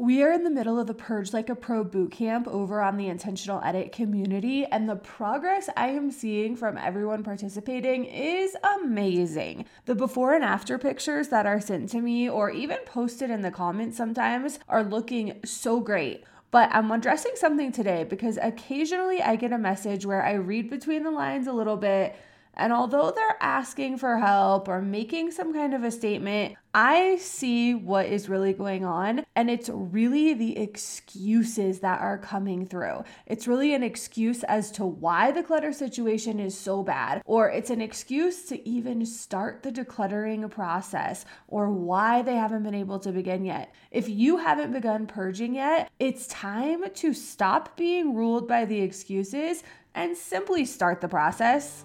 We are in the middle of the Purge Like a Pro bootcamp over on the Intentional Edit community, and the progress I am seeing from everyone participating is amazing. The before and after pictures that are sent to me or even posted in the comments sometimes are looking so great. But I'm addressing something today because occasionally I get a message where I read between the lines a little bit and although they're asking for help or making some kind of a statement, I see what is really going on. And it's really the excuses that are coming through. It's really an excuse as to why the clutter situation is so bad, or it's an excuse to even start the decluttering process, or why they haven't been able to begin yet. If you haven't begun purging yet, it's time to stop being ruled by the excuses and simply start the process.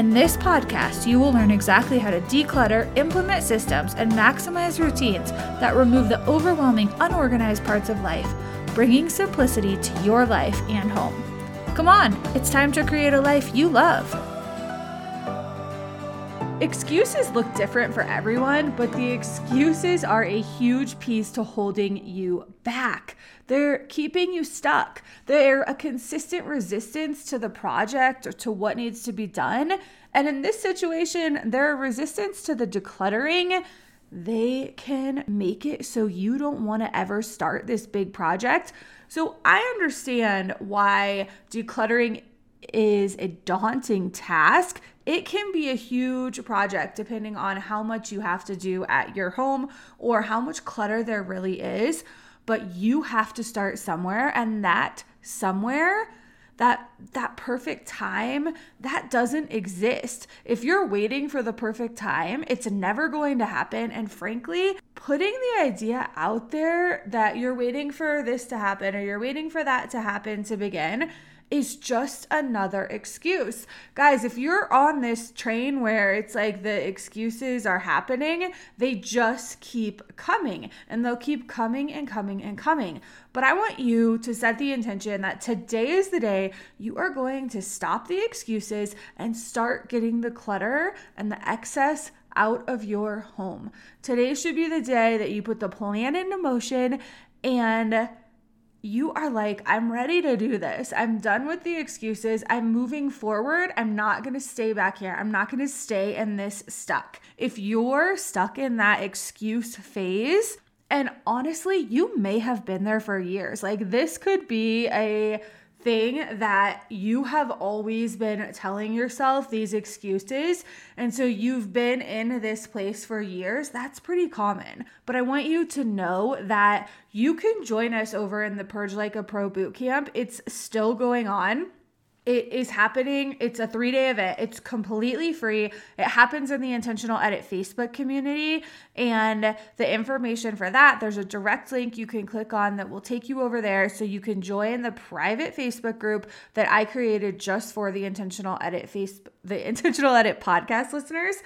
In this podcast, you will learn exactly how to declutter, implement systems, and maximize routines that remove the overwhelming, unorganized parts of life, bringing simplicity to your life and home. Come on, it's time to create a life you love. Excuses look different for everyone, but the excuses are a huge piece to holding you back. They're keeping you stuck. They're a consistent resistance to the project or to what needs to be done. And in this situation, they're a resistance to the decluttering. They can make it so you don't want to ever start this big project. So I understand why decluttering is a daunting task it can be a huge project depending on how much you have to do at your home or how much clutter there really is. But you have to start somewhere, and that somewhere that that perfect time that doesn't exist if you're waiting for the perfect time it's never going to happen and frankly putting the idea out there that you're waiting for this to happen or you're waiting for that to happen to begin is just another excuse. Guys, if you're on this train where it's like the excuses are happening, they just keep coming and they'll keep coming and coming and coming. But I want you to set the intention that today is the day you are going to stop the excuses and start getting the clutter and the excess out of your home. Today should be the day that you put the plan into motion and you are like, I'm ready to do this. I'm done with the excuses. I'm moving forward. I'm not going to stay back here. I'm not going to stay in this stuck. If you're stuck in that excuse phase, and honestly, you may have been there for years. Like, this could be a thing that you have always been telling yourself these excuses. And so you've been in this place for years. That's pretty common. But I want you to know that you can join us over in the Purge Like a Pro bootcamp. It's still going on. It is happening. It's a three day event. It's completely free. It happens in the Intentional Edit Facebook community. And the information for that, there's a direct link you can click on that will take you over there so you can join the private Facebook group that I created just for the Intentional Edit face the Intentional Edit podcast listeners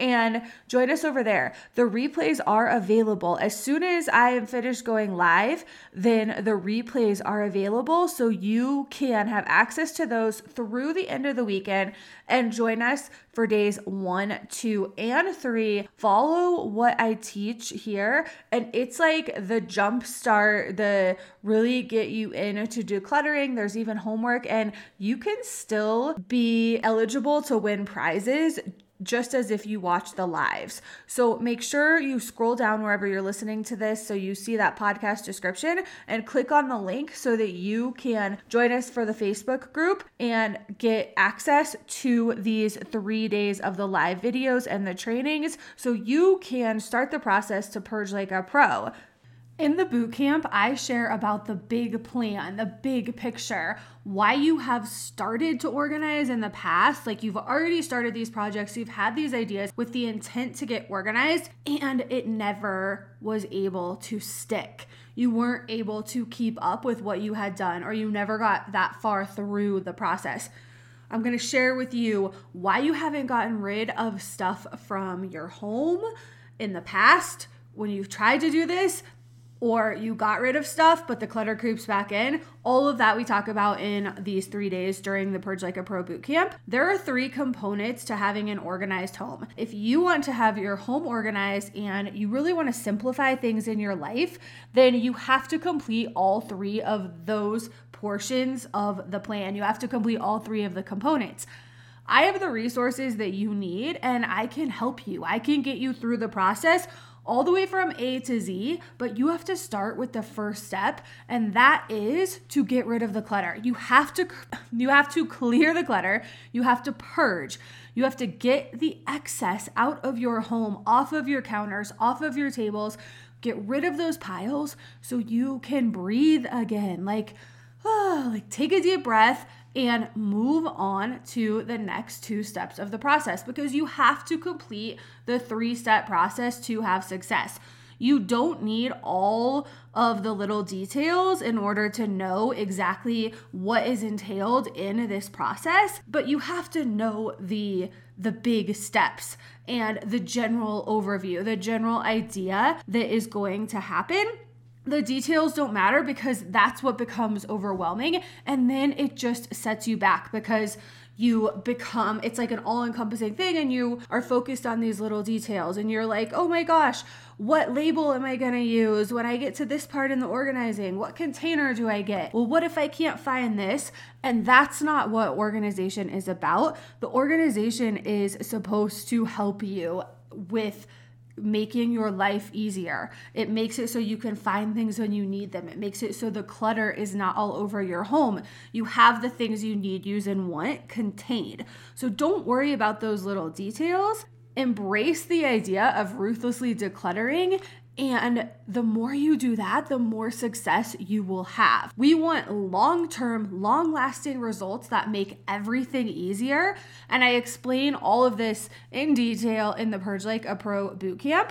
and join us over there. The replays are available. As soon as I am finished going live, then the replays are available so you can have access to those through the end of the weekend and join us for days one, two, and three. Follow what I teach here, and it's like the jump start, the really get you in into decluttering. There's even homework, and you can still be eligible to win prizes just as if you watch the lives. So make sure you scroll down wherever you're listening to this so you see that podcast description and click on the link so that you can join us for the Facebook group and get access to these three days of the live videos and the trainings so you can start the process to purge like a pro. In the boot camp, I share about the big plan, the big picture, why you have started to organize in the past. Like you've already started these projects, you've had these ideas with the intent to get organized, and it never was able to stick. You weren't able to keep up with what you had done, or you never got that far through the process. I'm gonna share with you why you haven't gotten rid of stuff from your home in the past when you've tried to do this or you got rid of stuff, but the clutter creeps back in. All of that we talk about in these three days during the Purge Like a Pro boot camp. There are three components to having an organized home. If you want to have your home organized and you really want to simplify things in your life, then you have to complete all three of those portions of the plan. You have to complete all three of the components. I have the resources that you need and I can help you. I can get you through the process all the way from A to Z, but you have to start with the first step and that is to get rid of the clutter. You have to you have to clear the clutter. You have to purge. You have to get the excess out of your home, off of your counters, off of your tables. Get rid of those piles so you can breathe again. Like oh, like take a deep breath and move on to the next two steps of the process because you have to complete the three step process to have success. You don't need all of the little details in order to know exactly what is entailed in this process, but you have to know the the big steps and the general overview, the general idea that is going to happen the details don't matter because that's what becomes overwhelming. And then it just sets you back because you become it's like an all-encompassing thing and you are focused on these little details and you're like oh my gosh what label am i going to use when i get to this part in the organizing? What container do i get? Well what if i can't find this? And that's not what organization is about. The organization is supposed to help you with making your life easier. It makes it so you can find things when you need them. It makes it so the clutter is not all over your home. You have the things you need, use, and want contained. So don't worry about those little details. Embrace the idea of ruthlessly decluttering and the more you do that, the more success you will have. We want long term, long lasting results that make everything easier. And I explain all of this in detail in the Purge Like a Pro bootcamp.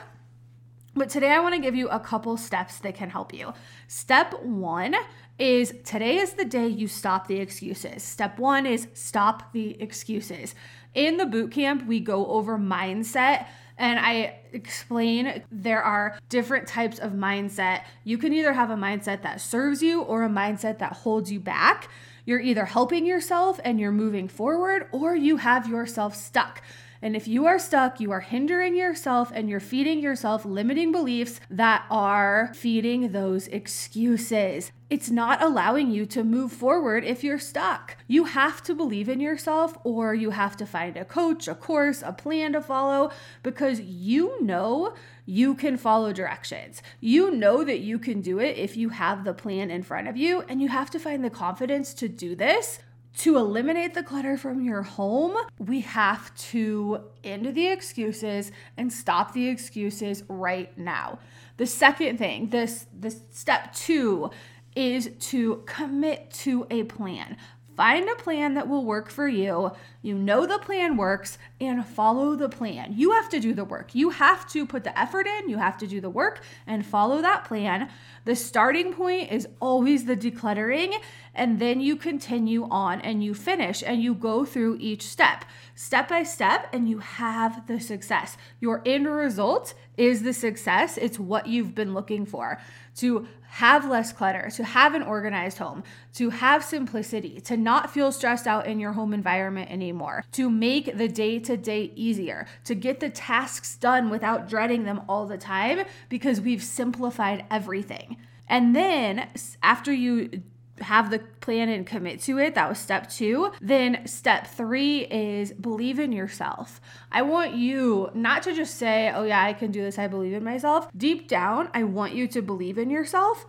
But today I want to give you a couple steps that can help you. Step one is today is the day you stop the excuses. Step one is stop the excuses. In the bootcamp, we go over mindset and I explain there are different types of mindset. You can either have a mindset that serves you or a mindset that holds you back. You're either helping yourself and you're moving forward, or you have yourself stuck. And if you are stuck, you are hindering yourself and you're feeding yourself limiting beliefs that are feeding those excuses. It's not allowing you to move forward if you're stuck. You have to believe in yourself, or you have to find a coach, a course, a plan to follow because you know you can follow directions. You know that you can do it if you have the plan in front of you, and you have to find the confidence to do this to eliminate the clutter from your home, we have to end the excuses and stop the excuses right now. The second thing, this this step 2 is to commit to a plan. Find a plan that will work for you. You know the plan works and follow the plan. You have to do the work. You have to put the effort in, you have to do the work and follow that plan. The starting point is always the decluttering, and then you continue on and you finish and you go through each step, step by step, and you have the success. Your end result is the success, it's what you've been looking for to have less clutter, to have an organized home, to have simplicity, to not feel stressed out in your home environment anymore, to make the day to day easier, to get the tasks done without dreading them all the time because we've simplified everything. And then after you have the plan and commit to it. That was step two. Then step three is believe in yourself. I want you not to just say, oh, yeah, I can do this. I believe in myself. Deep down, I want you to believe in yourself.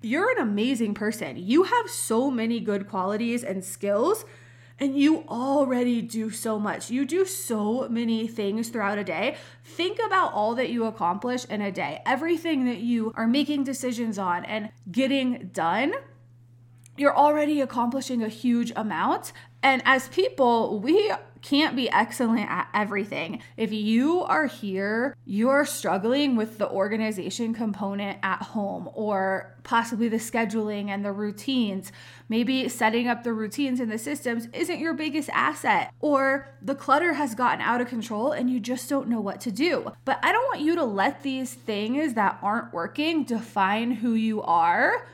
You're an amazing person. You have so many good qualities and skills and you already do so much. You do so many things throughout a day. Think about all that you accomplish in a day, everything that you are making decisions on and getting done. You're already accomplishing a huge amount. And as people, we can't be excellent at everything. If you are here, you're struggling with the organization component at home or possibly the scheduling and the routines. Maybe setting up the routines and the systems isn't your biggest asset, or the clutter has gotten out of control and you just don't know what to do. But I don't want you to let these things that aren't working define who you are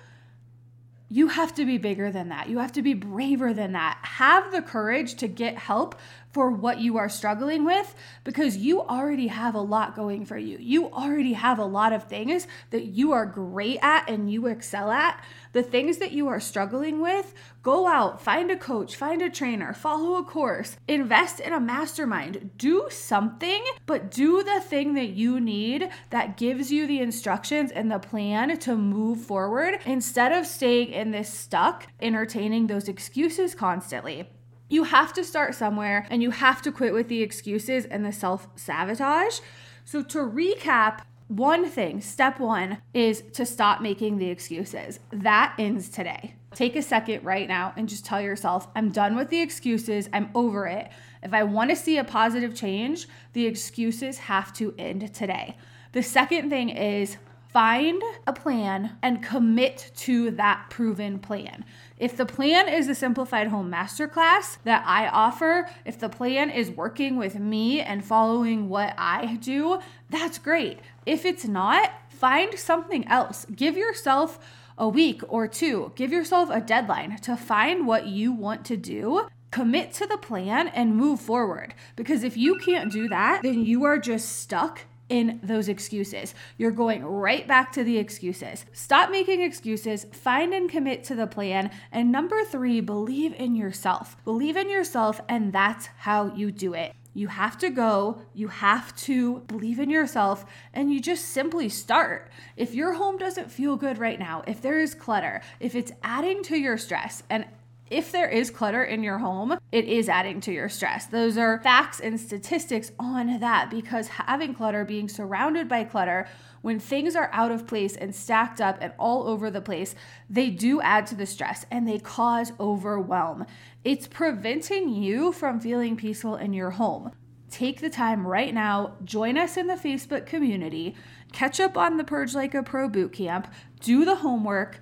you have to be bigger than that. You have to be braver than that. Have the courage to get help for what you are struggling with because you already have a lot going for you. You already have a lot of things that you are great at and you excel at. The things that you are struggling with, go out, find a coach, find a trainer, follow a course, invest in a mastermind, do something, but do the thing that you need that gives you the instructions and the plan to move forward instead of staying in this stuck, entertaining those excuses constantly. You have to start somewhere and you have to quit with the excuses and the self sabotage. So, to recap, one thing, step one, is to stop making the excuses. That ends today. Take a second right now and just tell yourself, I'm done with the excuses. I'm over it. If I want to see a positive change, the excuses have to end today. The second thing is find a plan and commit to that proven plan. If the plan is the Simplified Home Masterclass that I offer, if the plan is working with me and following what I do, that's great. If it's not, find something else. Give yourself a week or two, give yourself a deadline to find what you want to do commit to the plan and move forward. Because if you can't do that, then you are just stuck in those excuses. You're going right back to the excuses. Stop making excuses, find and commit to the plan. And number three, believe in yourself. Believe in yourself, and that's how you do it. You have to go, you have to believe in yourself, and you just simply start. If your home doesn't feel good right now, if there is clutter, if it's adding to your stress, and if there is clutter in your home, it is adding to your stress. Those are facts and statistics on that because having clutter, being surrounded by clutter, when things are out of place and stacked up and all over the place, they do add to the stress and they cause overwhelm. It's preventing you from feeling peaceful in your home. Take the time right now, join us in the Facebook community, catch up on the Purge Like a Pro bootcamp, do the homework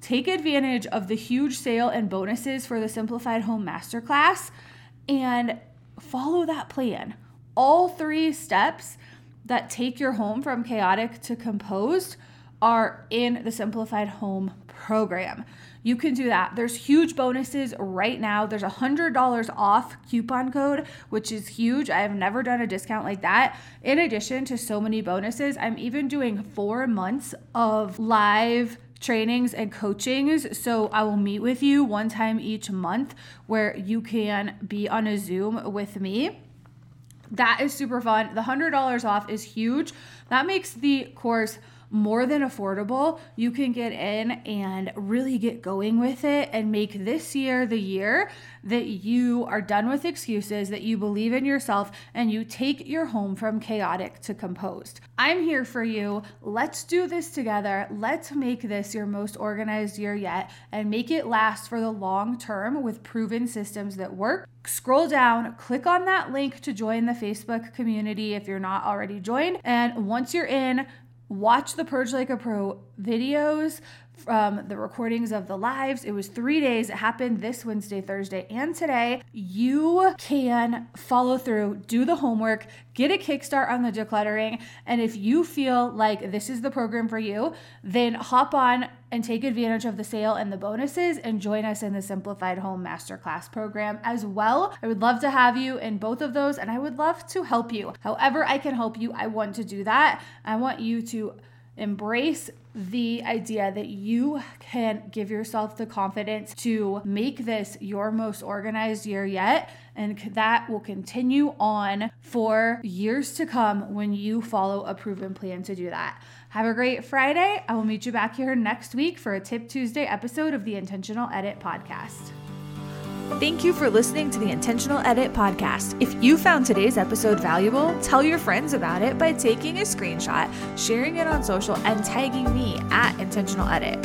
take advantage of the huge sale and bonuses for the Simplified Home Masterclass and follow that plan. All three steps that take your home from chaotic to composed are in the Simplified Home program. You can do that. There's huge bonuses right now. There's a $100 off coupon code, which is huge. I have never done a discount like that. In addition to so many bonuses, I'm even doing four months of live trainings and coachings. So I will meet with you one time each month where you can be on a Zoom with me. That is super fun. The $100 off is huge. That makes the course more than affordable. You can get in and really get going with it and make this year the year that you are done with excuses, that you believe in yourself, and you take your home from chaotic to composed. I'm here for you. Let's do this together. Let's make this your most organized year yet and make it last for the long term with proven systems that work. Scroll down, click on that link to join the Facebook community if you're not already joined. And once you're in, watch the Purge Like a Pro videos from the recordings of the lives. It was three days. It happened this Wednesday, Thursday, and today. You can follow through, do the homework, get a kickstart on the decluttering. And if you feel like this is the program for you, then hop on and take advantage of the sale and the bonuses and join us in the Simplified Home Masterclass program as well. I would love to have you in both of those and I would love to help you. However, I can help you, I want to do that. I want you to embrace the idea that you can give yourself the confidence to make this your most organized year yet. And that will continue on for years to come when you follow a proven plan to do that. Have a great Friday. I will meet you back here next week for a Tip Tuesday episode of the Intentional Edit Podcast. Thank you for listening to the Intentional Edit podcast. If you found today's episode valuable, tell your friends about it by taking a screenshot, sharing it on social, and tagging me at Intentional Edit.